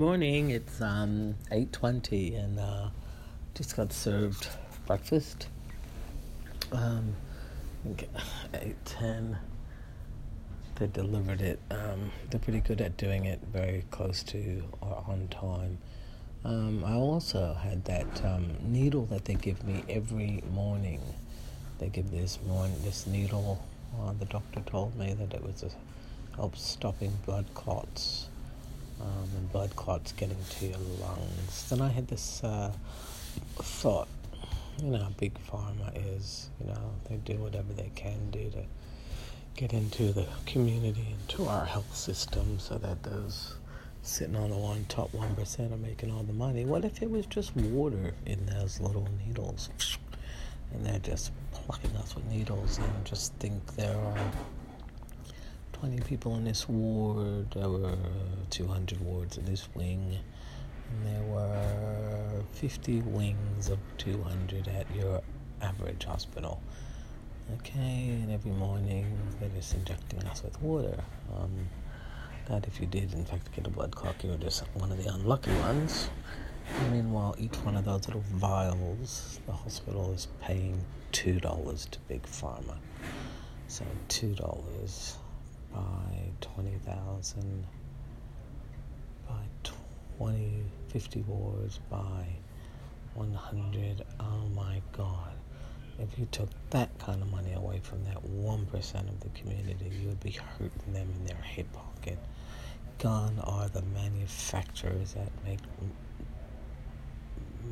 morning. It's um, 8.20 and uh, just got served breakfast. Um, 8.10. They delivered it. Um, they're pretty good at doing it very close to or on time. Um, I also had that um, needle that they give me every morning. They give this morning this needle. Uh, the doctor told me that it was a, helps stopping blood clots um, and blood clots getting to your lungs. Then I had this uh, thought, you know, big pharma is. You know, they do whatever they can do to get into the community, into our health system, so that those sitting on the one top one percent are making all the money. What if it was just water in those little needles, and they're just plucking us with needles and just think there are 20 people in this ward. There were 200 wards in this wing. And there were 50 wings of 200 at your average hospital. Okay, and every morning they're just injecting us with water. Um, that if you did, in fact, get a blood clot, you were just one of the unlucky ones. And meanwhile, each one of those little vials, the hospital is paying $2 to Big Pharma. So $2 by 20,000, by 20, 50 wards, by 100. Oh my God. If you took that kind of money away from that 1% of the community, you would be hurting them in their hip pocket. Gone are the manufacturers that make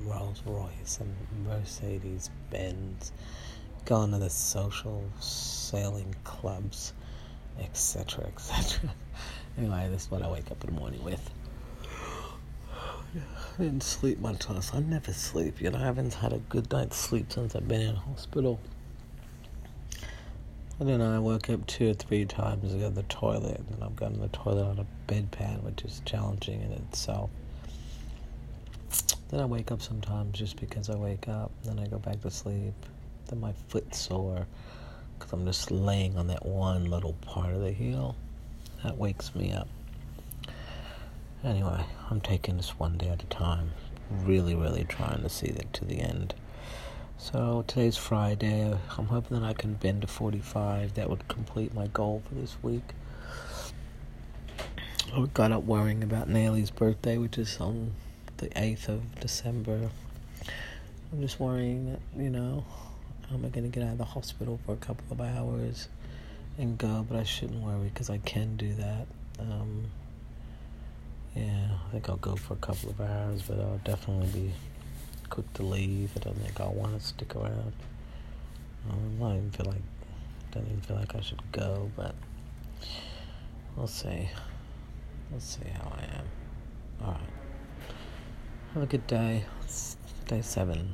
Rolls Royce and Mercedes Benz. Gone are the social sailing clubs etc., etc. anyway, this is what I wake up in the morning with. I didn't sleep much last I never sleep. You know, I haven't had a good night's sleep since I've been in hospital. I don't know, I woke up two or three times to go to the toilet, and I've gotten the toilet on a bedpan, which is challenging in itself. Then I wake up sometimes just because I wake up, then I go back to sleep. Then my foot's sore because I'm just laying on that one little part of the heel. That wakes me up. Anyway, I'm taking this one day at a time. Really, really trying to see that to the end. So today's Friday. I'm hoping that I can bend to 45. That would complete my goal for this week. I got up worrying about Nailie's birthday, which is on the 8th of December. I'm just worrying that, you know, am I going to get out of the hospital for a couple of hours and go? But I shouldn't worry because I can do that. Um, yeah, I think I'll go for a couple of hours, but I'll definitely be quick to leave. I don't think I'll want to stick around. I don't even feel like don't even feel like I should go, but we'll see. We'll see how I am. All right. Have a good day. It's day seven.